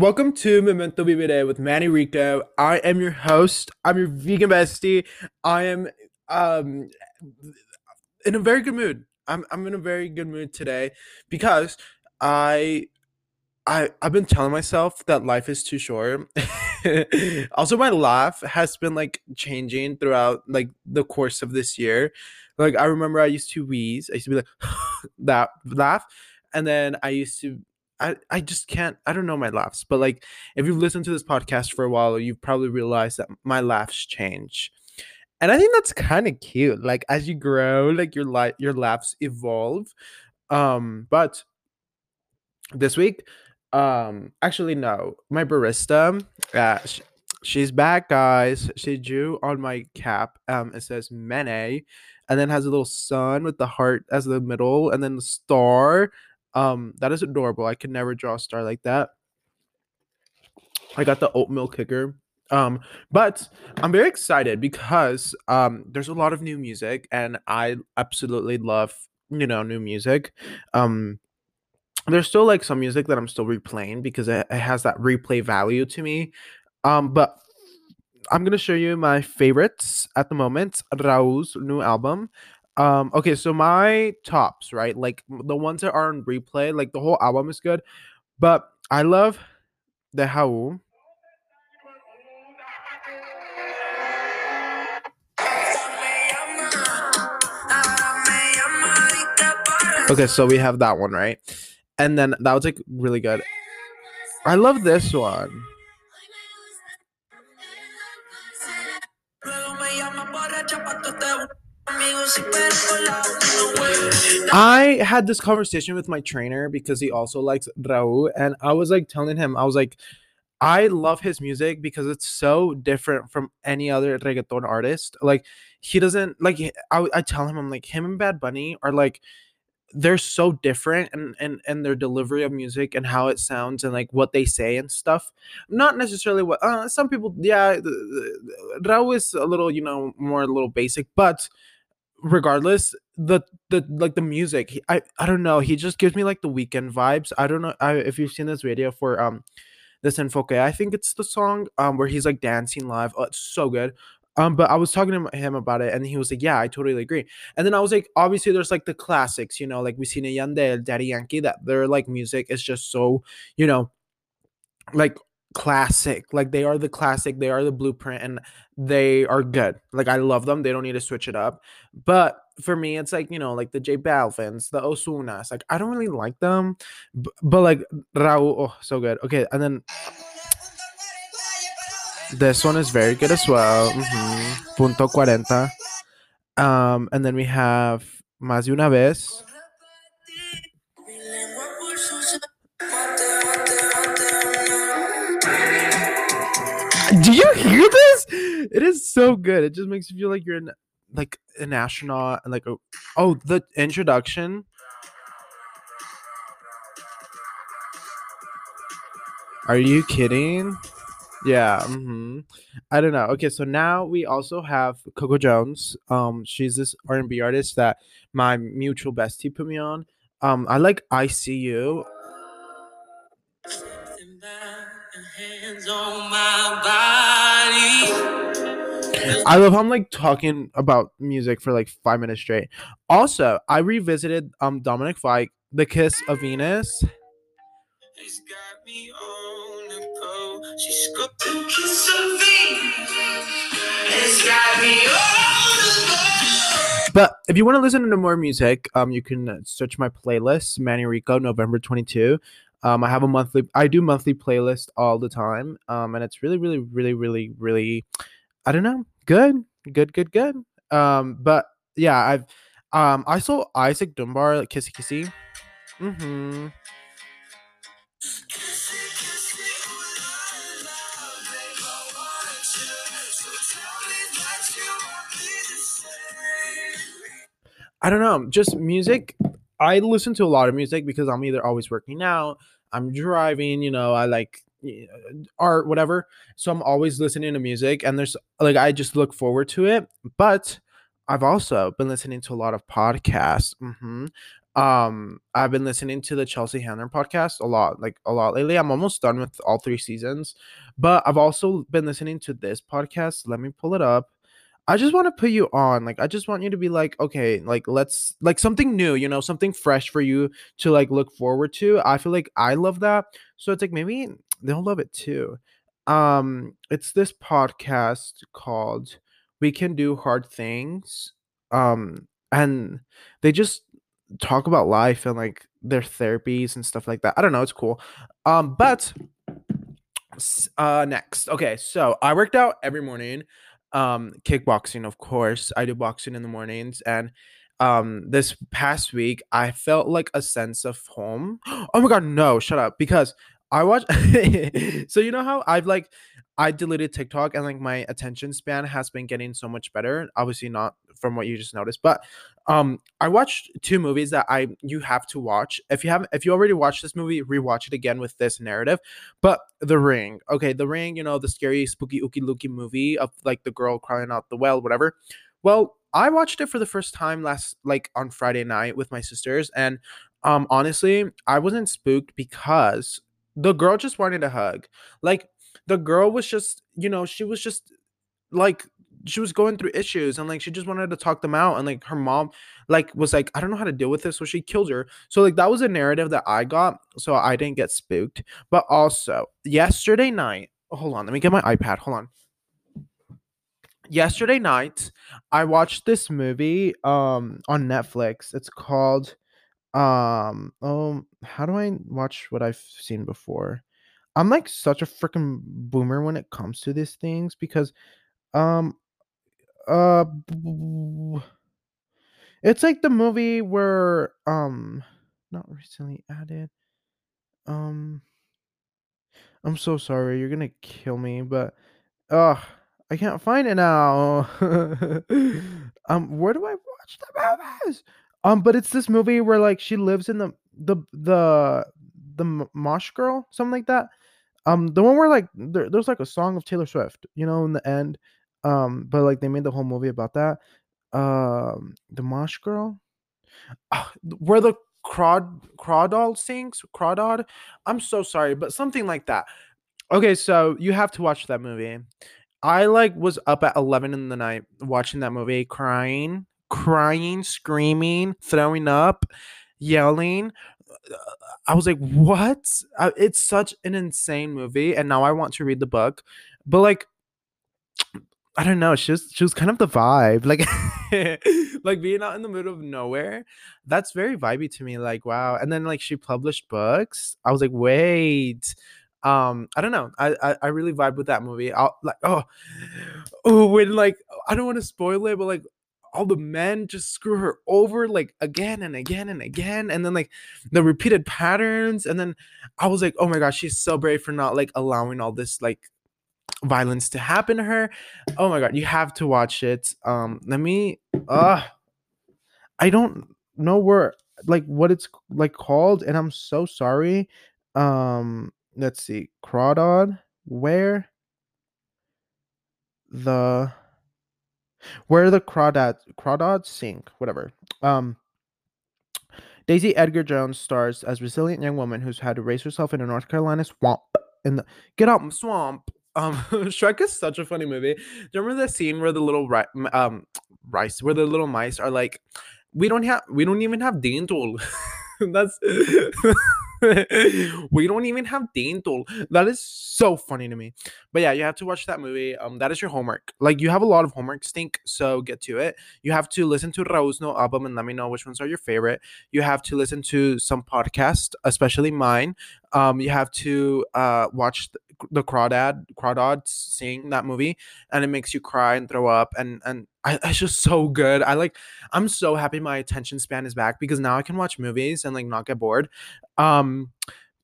Welcome to Memento Vivere with Manny Rico. I am your host. I'm your vegan bestie. I am um in a very good mood. I'm I'm in a very good mood today because I I I've been telling myself that life is too short. also my laugh has been like changing throughout like the course of this year. Like I remember I used to wheeze. I used to be like that laugh and then I used to I, I just can't I don't know my laughs, but like if you've listened to this podcast for a while, you've probably realized that my laughs change. And I think that's kind of cute. Like as you grow, like your li- your laughs evolve. Um, but this week, um, actually no, my barista, uh, sh- she's back, guys. She drew on my cap. Um, it says Mene, and then has a little sun with the heart as the middle, and then the star um, that is adorable. I could never draw a star like that. I got the oatmeal kicker. Um, but I'm very excited because um there's a lot of new music and I absolutely love, you know, new music. Um there's still like some music that I'm still replaying because it, it has that replay value to me. Um, but I'm gonna show you my favorites at the moment. Raul's new album. Um, okay, so my tops, right? Like the ones that are on replay, like the whole album is good, but I love the How. Okay, so we have that one, right? And then that was like really good. I love this one. I had this conversation with my trainer because he also likes Raul, and I was like telling him, I was like, I love his music because it's so different from any other reggaeton artist. Like, he doesn't like. I, I tell him, I'm like, him and Bad Bunny are like, they're so different and and and their delivery of music and how it sounds and like what they say and stuff. Not necessarily what uh, some people, yeah, Raul is a little, you know, more a little basic, but regardless the the like the music i i don't know he just gives me like the weekend vibes. I don't know I, if you've seen this video for um this enfoque i think it's the song um where he's like dancing live. Oh, it's so good. Um but i was talking to him about it and he was like yeah i totally agree. And then i was like obviously there's like the classics you know like Wisin y Yandel daddy yankee that their like music is just so you know like classic. Like they are the classic, they are the blueprint, and they are good. Like I love them. They don't need to switch it up. But for me, it's like you know, like the J Balvins, the Ozunas. Like I don't really like them, but, but like Raul, oh, so good. Okay, and then this one is very good as well. Mm-hmm. Punto cuarenta. Um, and then we have Más de una vez. Do you hear this? It is so good. It just makes you feel like you're in like an astronaut and like a, oh the introduction. Are you kidding? Yeah. Mm-hmm. I don't know. Okay, so now we also have Coco Jones. Um, she's this R and B artist that my mutual bestie put me on. Um, I like I See You. I love how I'm like talking about music for like five minutes straight. Also, I revisited um Dominic Fike, The Kiss of Venus. she's got me on the pole she's got me on the pole But if you want to listen to more music, um, you can search my playlist, Manny Rico, November 22. Um, I have a monthly, I do monthly playlist all the time. Um, and it's really, really, really, really, really, I don't know, good, good, good, good. Um, but yeah, I've, um, I saw Isaac Dunbar, like Kissy Kissy. Mm-hmm. I don't know, just music. I listen to a lot of music because I'm either always working out, I'm driving, you know, I like art, whatever. So I'm always listening to music, and there's like I just look forward to it. But I've also been listening to a lot of podcasts. Mm-hmm. Um, I've been listening to the Chelsea Handler podcast a lot, like a lot lately. I'm almost done with all three seasons, but I've also been listening to this podcast. Let me pull it up. I just want to put you on. Like, I just want you to be like, okay, like let's like something new, you know, something fresh for you to like look forward to. I feel like I love that. So it's like maybe they'll love it too. Um, it's this podcast called We Can Do Hard Things. Um, and they just talk about life and like their therapies and stuff like that. I don't know, it's cool. Um, but uh next. Okay, so I worked out every morning. Um, kickboxing, of course. I do boxing in the mornings and um this past week I felt like a sense of home. Oh my god, no, shut up. Because I watch so you know how I've like I deleted TikTok and like my attention span has been getting so much better. Obviously not from what you just noticed, but um I watched two movies that I you have to watch. If you haven't if you already watched this movie, rewatch it again with this narrative. But The Ring. Okay, The Ring, you know, the scary spooky ooky looky movie of like the girl crying out the well, whatever. Well, I watched it for the first time last like on Friday night with my sisters and um honestly, I wasn't spooked because the girl just wanted a hug. Like the girl was just, you know, she was just like she was going through issues and like she just wanted to talk them out and like her mom like was like I don't know how to deal with this so she killed her. So like that was a narrative that I got so I didn't get spooked. But also, yesterday night, hold on, let me get my iPad. Hold on. Yesterday night, I watched this movie um on Netflix. It's called um, um, how do I watch what I've seen before? I'm like such a freaking boomer when it comes to these things because um uh it's like the movie where um not recently added um I'm so sorry you're gonna kill me but uh I can't find it now um where do I watch the movies um, but it's this movie where like she lives in the the the the Marsh Girl, something like that. Um, the one where like there, there's like a song of Taylor Swift, you know, in the end. Um, but like they made the whole movie about that. Um, the Marsh Girl, oh, where the Crawd Crawdad sings, Crawdad. I'm so sorry, but something like that. Okay, so you have to watch that movie. I like was up at 11 in the night watching that movie, crying crying, screaming, throwing up, yelling. I was like, what? It's such an insane movie. And now I want to read the book. But like, I don't know. She was she was kind of the vibe. Like like being out in the middle of nowhere. That's very vibey to me. Like, wow. And then like she published books. I was like, wait. Um, I don't know. I I, I really vibe with that movie. I'll like oh oh when like I don't want to spoil it, but like all the men just screw her over like again and again and again and then like the repeated patterns and then i was like oh my gosh she's so brave for not like allowing all this like violence to happen to her. Oh my god you have to watch it um let me uh i don't know where like what it's like called and i'm so sorry um let's see crawdad where the where the crawdad crawdads sink, whatever. Um, Daisy Edgar Jones stars as resilient young woman who's had to raise herself in a North Carolina swamp. In the get out swamp. Um, Shrek is such a funny movie. Do you remember the scene where the little ri- um rice, where the little mice are like, we don't have, we don't even have dental. That's we don't even have dental. That is so funny to me. But yeah, you have to watch that movie. Um, that is your homework. Like you have a lot of homework, stink. So get to it. You have to listen to Raul's no album and let me know which ones are your favorite. You have to listen to some podcast, especially mine. Um, you have to uh watch the crawdad crawdads seeing that movie and it makes you cry and throw up and and I, it's just so good. I like i'm so happy my attention span is back because now i can watch movies and like not get bored. Um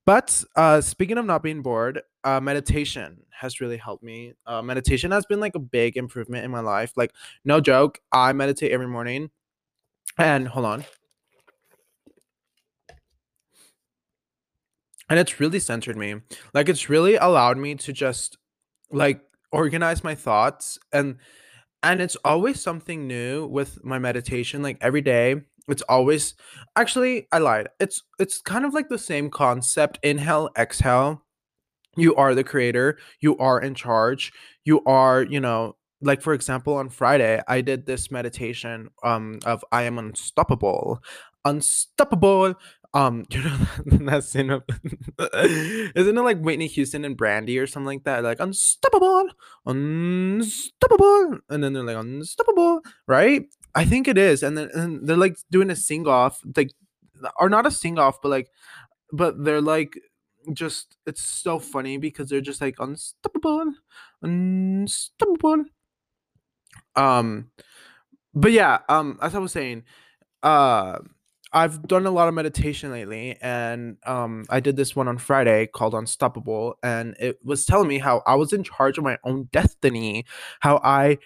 but uh speaking of not being bored uh meditation has really helped me. Uh meditation has been like a big improvement in my life. Like no joke i meditate every morning. And hold on and it's really centered me like it's really allowed me to just like organize my thoughts and and it's always something new with my meditation like every day it's always actually I lied. It's it's kind of like the same concept. Inhale, exhale. You are the creator. You are in charge. You are, you know, like for example, on Friday, I did this meditation um of I am unstoppable. Unstoppable. Um, you know that scene of isn't it like Whitney Houston and Brandy or something like that? Like unstoppable, unstoppable, and then they're like unstoppable, right? I think it is, and then and they're like doing a sing off, like or not a sing off, but like, but they're like just it's so funny because they're just like unstoppable, unstoppable. Um, but yeah, um, as I was saying, uh, I've done a lot of meditation lately, and um, I did this one on Friday called Unstoppable, and it was telling me how I was in charge of my own destiny, how I,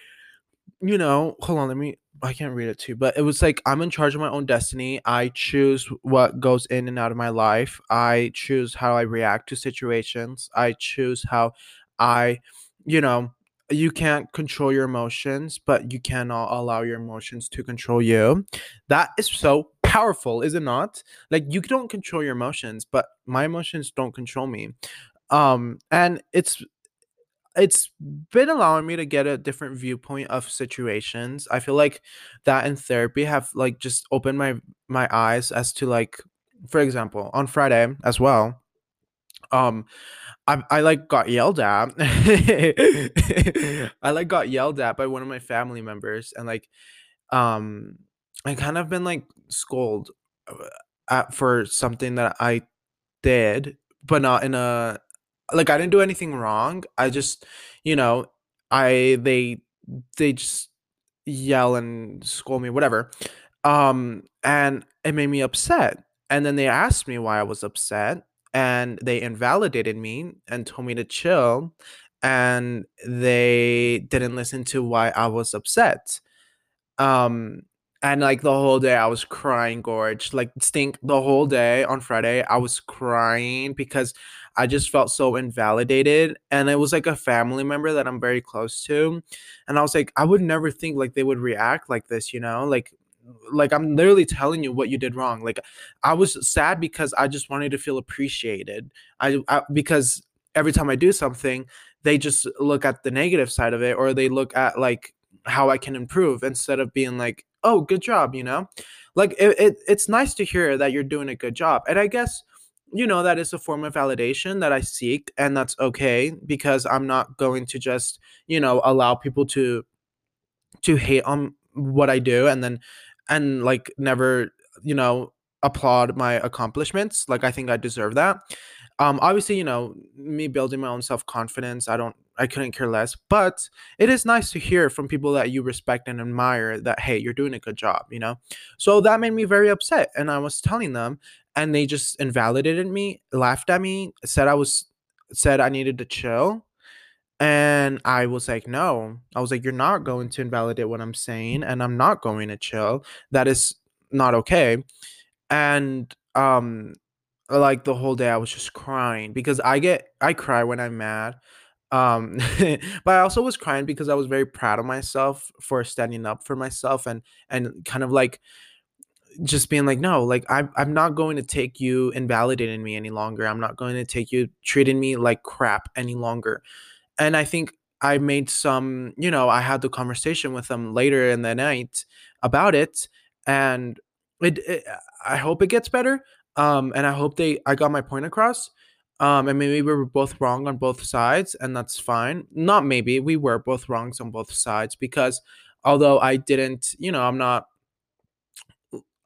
you know, hold on, let me. I can't read it too, but it was like I'm in charge of my own destiny. I choose what goes in and out of my life. I choose how I react to situations. I choose how I, you know, you can't control your emotions, but you cannot allow your emotions to control you. That is so powerful, is it not? Like you don't control your emotions, but my emotions don't control me. Um and it's it's been allowing me to get a different viewpoint of situations. I feel like that in therapy have like just opened my my eyes as to like for example, on Friday as well, um I, I like got yelled at. I like got yelled at by one of my family members and like um I kind of been like scolded uh, at for something that I did, but not in a like I didn't do anything wrong. I just, you know, I they they just yell and scold me, whatever. Um, and it made me upset. And then they asked me why I was upset, and they invalidated me and told me to chill. And they didn't listen to why I was upset. Um, and like the whole day I was crying, gorge. Like stink the whole day on Friday. I was crying because I just felt so invalidated. And it was like a family member that I'm very close to. And I was like, I would never think like they would react like this, you know? Like like I'm literally telling you what you did wrong. Like I was sad because I just wanted to feel appreciated. I, I because every time I do something, they just look at the negative side of it or they look at like how I can improve instead of being like, oh, good job, you know? Like it, it it's nice to hear that you're doing a good job. And I guess you know that is a form of validation that I seek and that's okay because I'm not going to just, you know, allow people to to hate on what I do and then and like never, you know, applaud my accomplishments. Like I think I deserve that. Um obviously, you know, me building my own self-confidence, I don't I couldn't care less. But it is nice to hear from people that you respect and admire that, hey, you're doing a good job, you know? So that made me very upset. And I was telling them, and they just invalidated me, laughed at me, said I was, said I needed to chill. And I was like, no. I was like, you're not going to invalidate what I'm saying, and I'm not going to chill. That is not okay. And um like the whole day I was just crying because I get I cry when I'm mad um, but I also was crying because I was very proud of myself for standing up for myself and and kind of like just being like, no, like I'm I'm not going to take you invalidating me any longer. I'm not going to take you treating me like crap any longer. And I think I made some, you know, I had the conversation with them later in the night about it, and it, it I hope it gets better. Um, and I hope they I got my point across um, and maybe we were both wrong on both sides, and that's fine. Not maybe we were both wrongs on both sides because although I didn't, you know, I'm not,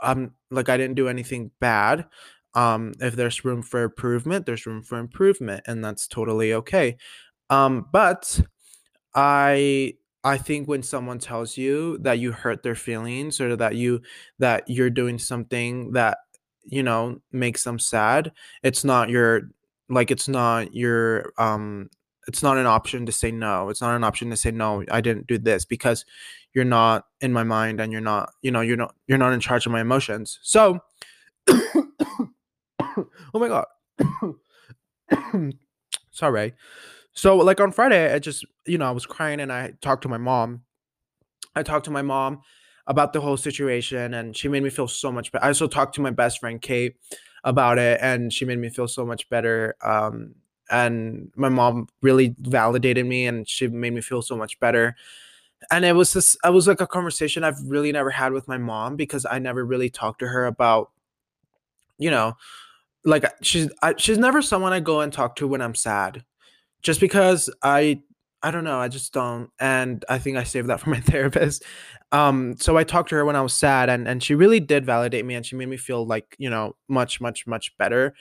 I'm like I didn't do anything bad. Um, if there's room for improvement, there's room for improvement, and that's totally okay. Um, but I I think when someone tells you that you hurt their feelings or that you that you're doing something that you know makes them sad, it's not your like it's not your um it's not an option to say no it's not an option to say no i didn't do this because you're not in my mind and you're not you know you're not you're not in charge of my emotions. So oh my god. Sorry. So like on friday i just you know i was crying and i talked to my mom. I talked to my mom about the whole situation and she made me feel so much better. I also talked to my best friend Kate about it and she made me feel so much better. Um, and my mom really validated me and she made me feel so much better. And it was this it was like a conversation I've really never had with my mom because I never really talked to her about you know like she's I, she's never someone I go and talk to when I'm sad just because I I don't know. I just don't. And I think I saved that for my therapist. Um, so I talked to her when I was sad and, and she really did validate me and she made me feel like, you know, much, much, much better.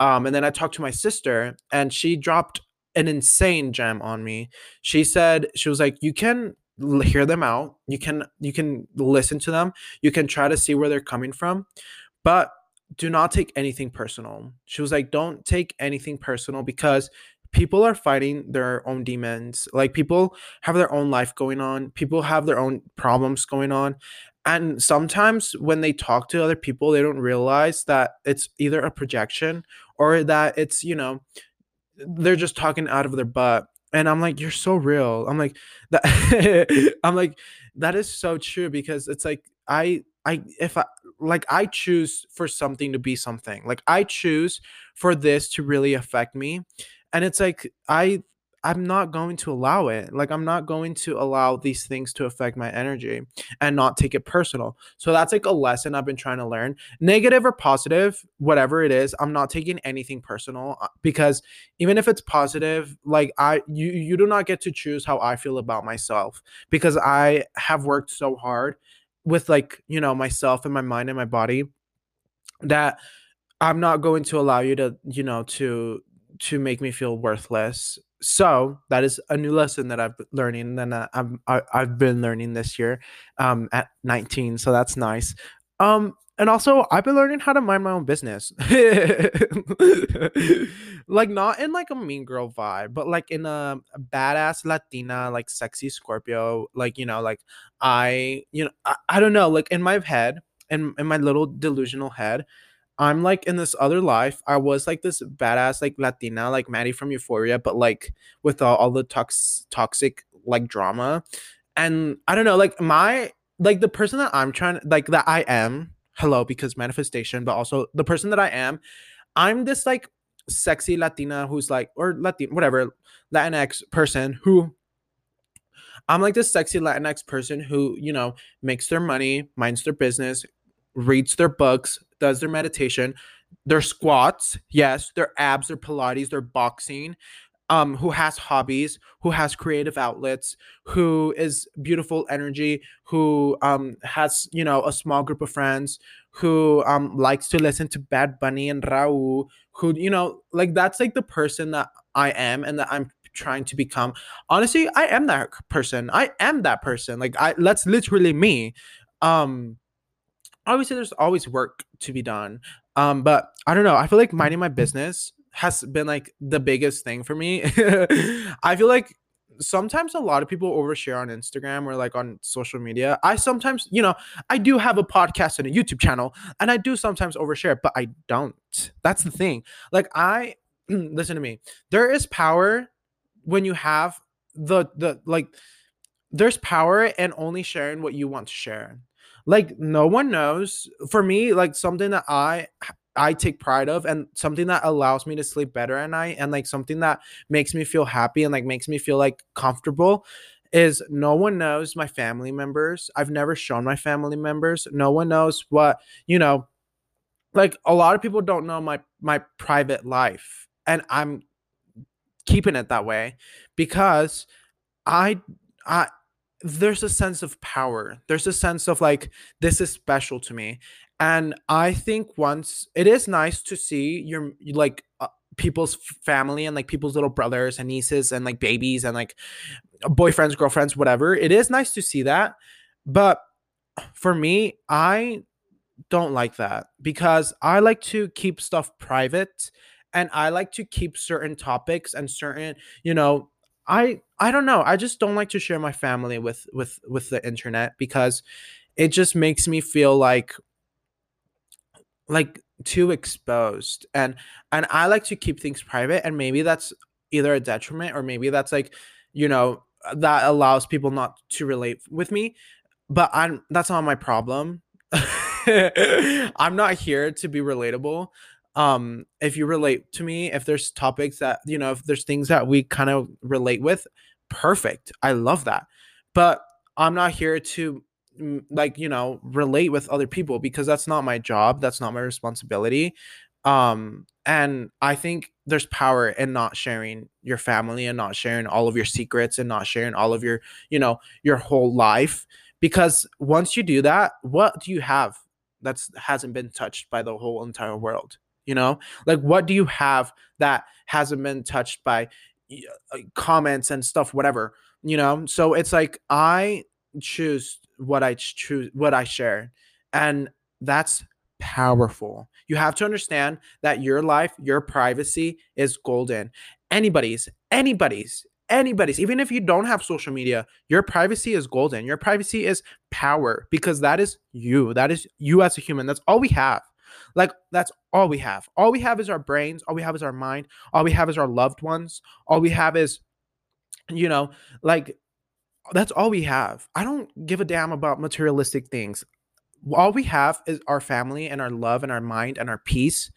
Um, and then I talked to my sister and she dropped an insane gem on me. She said, she was like, you can hear them out. You can, you can listen to them. You can try to see where they're coming from, but do not take anything personal. She was like, don't take anything personal because people are fighting their own demons. Like people have their own life going on, people have their own problems going on. And sometimes when they talk to other people, they don't realize that it's either a projection or that it's, you know, they're just talking out of their butt. And I'm like, you're so real. I'm like, that I'm like, that is so true because it's like I I if I like I choose for something to be something. Like I choose for this to really affect me and it's like i i'm not going to allow it like i'm not going to allow these things to affect my energy and not take it personal. So that's like a lesson i've been trying to learn negative or positive whatever it is i'm not taking anything personal uh, because even if it's positive like i you you do not get to choose how i feel about myself because i have worked so hard with like you know myself and my mind and my body that i'm not going to allow you to you know to to make me feel worthless. So that is a new lesson that I've been learning, and uh, I'm I've been learning this year, um, at 19. So that's nice. Um, and also I've been learning how to mind my own business, like not in like a mean girl vibe, but like in a, a badass Latina, like sexy Scorpio, like you know, like I, you know, I, I don't know, like in my head, in in my little delusional head, I'm like in this other life. I was like this badass like Latina, like Maddie from Euphoria, but like with all, all the tox- toxic like drama. And I don't know, like my like the person that I'm trying like that I am, hello, because manifestation, but also the person that I am, I'm this like sexy Latina who's like or Latin whatever Latinx person who I'm like this sexy Latinx person who, you know, makes their money, minds their business, reads their books, does their meditation, their squats, yes, their abs, their Pilates, their boxing, um, who has hobbies, who has creative outlets, who is beautiful energy, who um has you know a small group of friends, who um likes to listen to Bad Bunny and Raul, who you know like that's like the person that I am and that I'm trying to become. Honestly, I am that person. I am that person. Like I that's literally me. Um obviously there's always work to be done. Um, but I don't know. I feel like minding my business has been like the biggest thing for me. I feel like sometimes a lot of people overshare on Instagram or like on social media. I sometimes, you know, I do have a podcast and a YouTube channel and I do sometimes overshare, but I don't. That's the thing. Like I listen to me. There is power when you have the the like there's power in only sharing what you want to share like no one knows. For me like something that i i take pride of and something that allows me to sleep better at night and like something that makes me feel happy and like makes me feel like comfortable is no one knows my family members. I've never shown my family members. No one knows what you know like a lot of people don't know my my private life and i'm keeping it that way because i i there's a sense of power. There's a sense of like this is special to me. And I think once it is nice to see your like uh, people's family and like people's little brothers and nieces and like babies and like boyfriends, girlfriends, whatever. It is nice to see that. But for me, I don't like that because I like to keep stuff private and I like to keep certain topics and certain, you know, I I don't know. I just don't like to share my family with with with the internet because it just makes me feel like like too exposed and and I like to keep things private and maybe that's either a detriment or maybe that's like you know that allows people not to relate with me but I'm that's not my problem. I'm not here to be relatable. Um, if you relate to me, if there's topics that, you know, if there's things that we kind of relate with, perfect. I love that. But I'm not here to mm, like, you know, relate with other people because that's not my job, that's not my responsibility. Um, and I think there's power in not sharing your family and not sharing all of your secrets and not sharing all of your, you know, your whole life because once you do that, what do you have that's hasn't been touched by the whole entire world? You know, like what do you have that hasn't been touched by Uh, comments and stuff, whatever? You know, so it's like I choose what I choose, what I share, and that's powerful. You have to understand that your life, your privacy is golden. Anybody's, anybody's, anybody's, even if you don't have social media, your privacy is golden. Your privacy is power because that is you. That is you as a human. That's all we have. Like, that's all we have. All we have is our brains. All we have is our mind. All we have is our loved ones. All we have is, you know, like, that's all we have. I don't give a damn about materialistic things. All we have is our family and our love and our mind and our peace.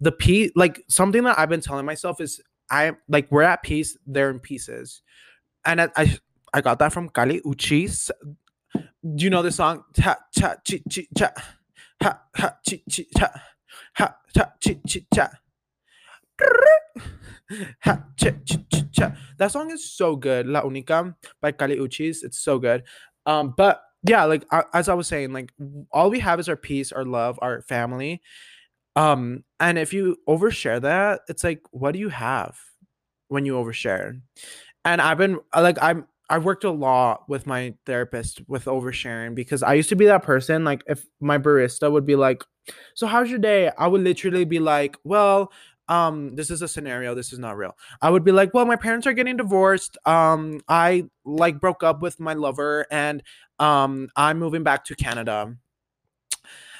The peace, like something that I've been telling myself is I like we're at peace, they're in pieces. And I I, I got that from Kali Uchis. Do you know the song? Ha cha chi chi cha. Ha ha chi chi cha. Ha cha chi chi cha. Ha, cha, cha, cha, cha. That song is so good. La Única by Kali Uchis. It's so good. Um, but yeah, like as I was saying, like all we have is our peace, our love, our family. Um, and if you overshare that, it's like, what do you have when you overshare? And I've been like, I'm I've worked a lot with my therapist with oversharing because I used to be that person. Like, if my barista would be like, "So how's your day?" I would literally be like, "Well, um, this is a scenario. This is not real." I would be like, "Well, my parents are getting divorced. Um, I like broke up with my lover, and um, I'm moving back to Canada."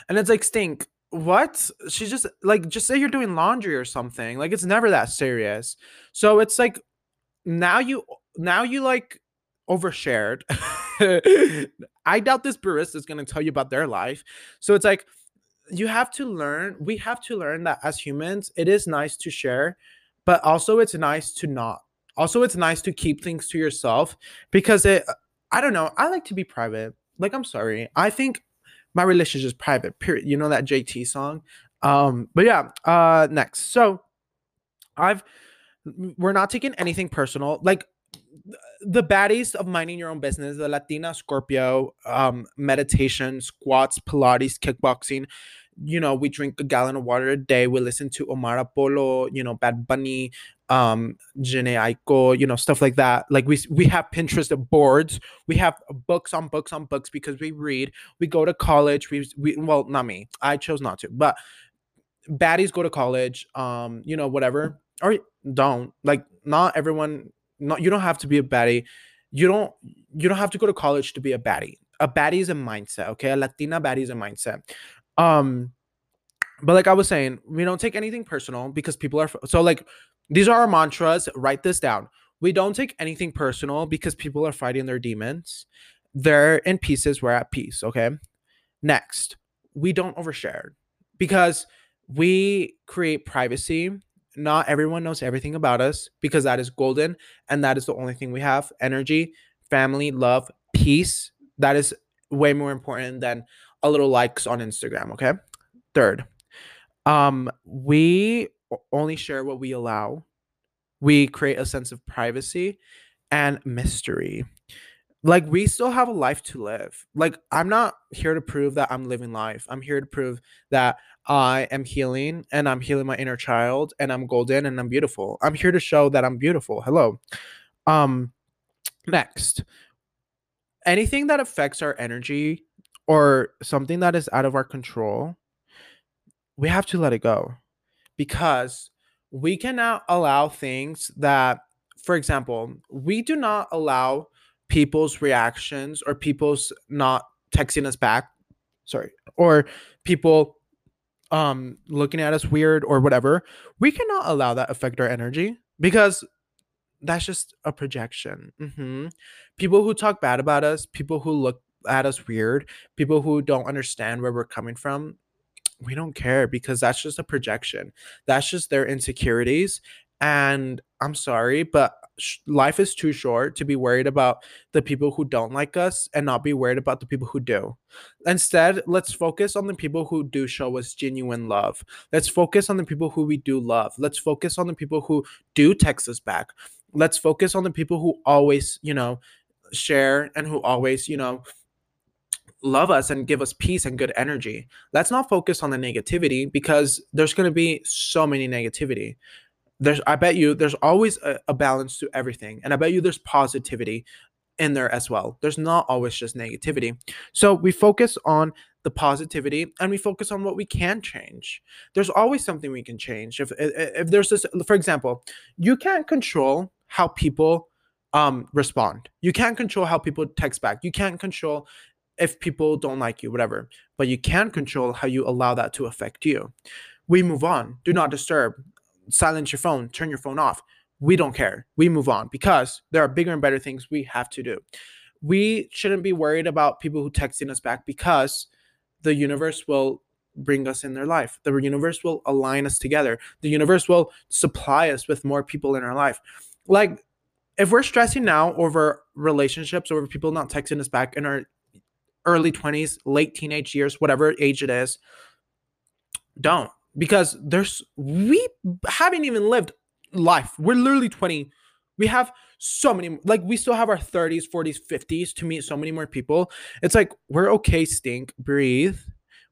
And it's like, stink what she just like just say you're doing laundry or something like it's never that serious so it's like now you now you like overshared i doubt this barista is going to tell you about their life so it's like you have to learn we have to learn that as humans it is nice to share but also it's nice to not also it's nice to keep things to yourself because it i don't know i like to be private like i'm sorry i think my relationship is private. Period. You know that JT song. Um, but yeah. Uh, next. So I've we're not taking anything personal. Like the baddies of minding your own business, the Latina Scorpio, um, meditation, squats, Pilates, kickboxing. You know, we drink a gallon of water a day. We listen to Omar Apollo, you know, Bad Bunny, um Jhené Aiko, you know, stuff like that. Like we we have Pinterest boards, we have books on books on books because we read. We go to college. We we well, not me. I chose not to, but baddies go to college. Um, you know, whatever, or don't. Like not everyone. Not you don't have to be a baddie. You don't you don't have to go to college to be a baddie. A baddie is a mindset. Okay, a Latina baddie is a mindset. Um, but like I was saying, we don't take anything personal because people are so like these are our mantras. Write this down. We don't take anything personal because people are fighting their demons. They're in pieces. We're at peace. Okay. Next, we don't overshare because we create privacy. Not everyone knows everything about us because that is golden and that is the only thing we have energy, family, love, peace. That is way more important than a little likes on Instagram. Okay. Third, um, we only share what we allow. We create a sense of privacy and mystery. Like we still have a life to live. Like I'm not here to prove that I'm living life. I'm here to prove that I am healing and I'm healing my inner child and I'm golden and I'm beautiful. I'm here to show that I'm beautiful. Hello. Um next. Anything that affects our energy or something that is out of our control, we have to let it go because we cannot allow things that, for example, we do not allow people's reactions or people's not texting us back, sorry, or people um looking at us weird or whatever. We cannot allow that affect our energy because that's just a projection. Mm-hmm. People who talk bad about us, people who look at us weird, people who don't understand where we're coming from, we don't care because that's just a projection. That's just their insecurities. And I'm sorry, but sh- life is too short to be worried about the people who don't like us and not be worried about the people who do. Instead, let's focus on the people who do show us genuine love. Let's focus on the people who we do love. Let's focus on the people who do text us back. Let's focus on the people who always, you know, share and who always, you know, love us and give us peace and good energy. Let's not focus on the negativity because there's going to be so many negativity there's i bet you there's always a, a, balance to everything and i bet you there's positivity in there as well. There's not always just negativity. So we focus on the positivity and we focus on what we can change. There's always something we can change. If if, there's this for example you can't control how people um respond. You can't control how people text back. You can't control if people don't like you whatever but you can control how you allow that to affect you. We move on. Do not disturb silence your phone, turn your phone off. We don't care. We move on because there are bigger and better things we have to do. We shouldn't be worried about people who texting us back because the universe will bring us in their life. The universe will align us together. The universe will supply us with more people in our life. Like if we're stressing now over relationships, over people not texting us back in our early 20s, late teenage years, whatever age it is, don't because there's we haven't even lived life. We're literally 20. We have so many like we still have our 30s, 40s, 50s to meet so many more people. It's like we're okay, stink, breathe.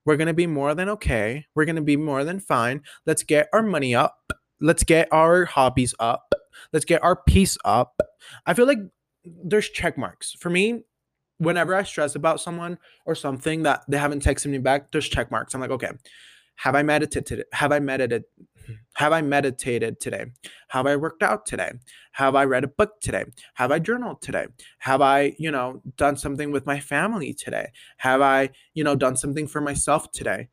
We're going to be more than okay. We're going to be more than fine. Let's get our money up. Let's get our hobbies up. Let's get our peace up. I feel like there's check marks. For me, whenever I stress about someone or something that they haven't texted me back, there's check marks. I'm like, okay, have I meditated? Have I meditated? Have I meditated today? Have I worked out today? Have I read a book today? Have I journaled today? Have I, you know, done something with my family today? Have I, you know, done something for myself today?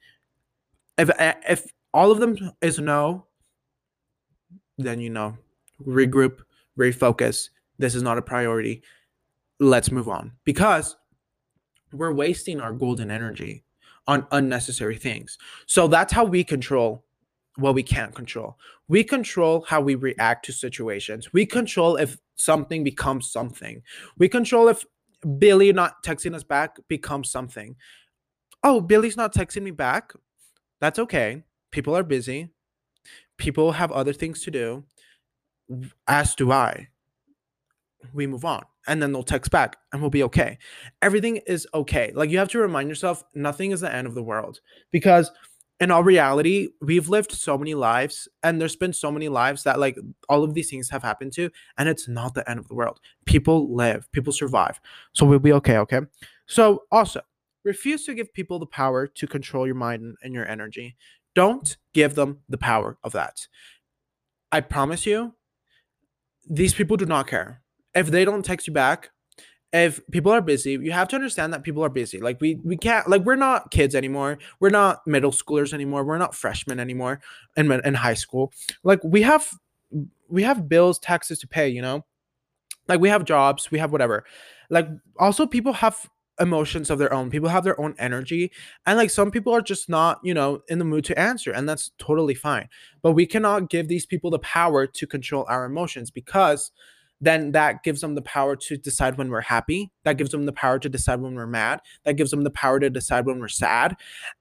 If eh, if all of them is no, then you know, regroup, refocus. This is not a priority. Let's move on because we're wasting our golden energy on unnecessary things. So that's how we control what we can't control. We control how we react to situations. We control if something becomes something. We control if Billy not texting us back becomes something. Oh, Billy's not texting me back. That's okay. People are busy. People have other things to do. As do I. We move on and then they'll text back and we'll be okay. Everything is okay. Like you have to remind yourself nothing is the end of the world because in all reality, we've lived so many lives and there's been so many lives that like all of these things have happened to and it's not the end of the world. People live, people survive. So we'll be okay, okay? So also, refuse to give people the power to control your mind and your energy. Don't give them the power of that. I promise you, these people do not care if they don't text you back, if people are busy, you have to understand that people are busy. Like we we can't like we're not kids anymore. We're not middle schoolers anymore. We're not freshmen anymore in in high school. Like we have we have bills, taxes to pay, you know? Like we have jobs, we have whatever. Like also people have emotions of their own. People have their own energy. And like some people are just not, you know, in the mood to answer. And that's totally fine. But we cannot give these people the power to control our emotions because then that gives them the power to decide when we're happy. That gives them the power to decide when we're mad. That gives them the power to decide when we're sad.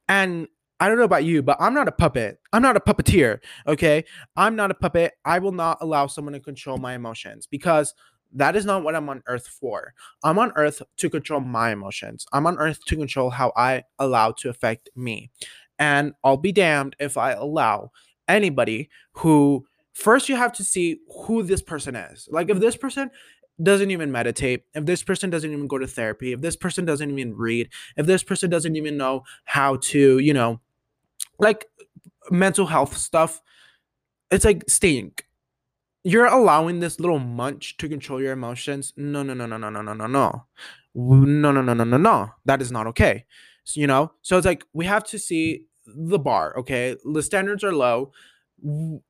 And I don't know about you, but I'm not a puppet. I'm not a puppeteer. Okay. I'm not a puppet. I will not allow someone to control my emotions because that is not what I'm on earth for. I'm on earth to control my emotions. I'm on earth to control how I allow to affect me. And I'll be damned if I allow anybody who first you have to see who this person is. Like if this person doesn't even meditate, if this person doesn't even go to therapy, if this person doesn't even read, if this person doesn't even know how to, you know, like mental health stuff, it's like stink. You're allowing this little munch to control your emotions. No, no, no, no, no, no, no, no, no. No, no, no, no, no, no. That is not okay. So, you know? So it's like we have to see the bar, okay? The standards are low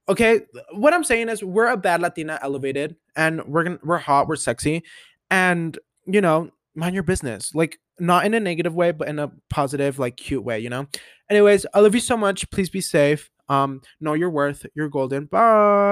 okay what i'm saying is we're a bad latina elevated and we're gonna we're hot we're sexy and you know mind your business like not in a negative way, but in a positive, like cute way, you know? Anyways, I love you so much. Please be safe. Um, know your worth. You're golden. Bye.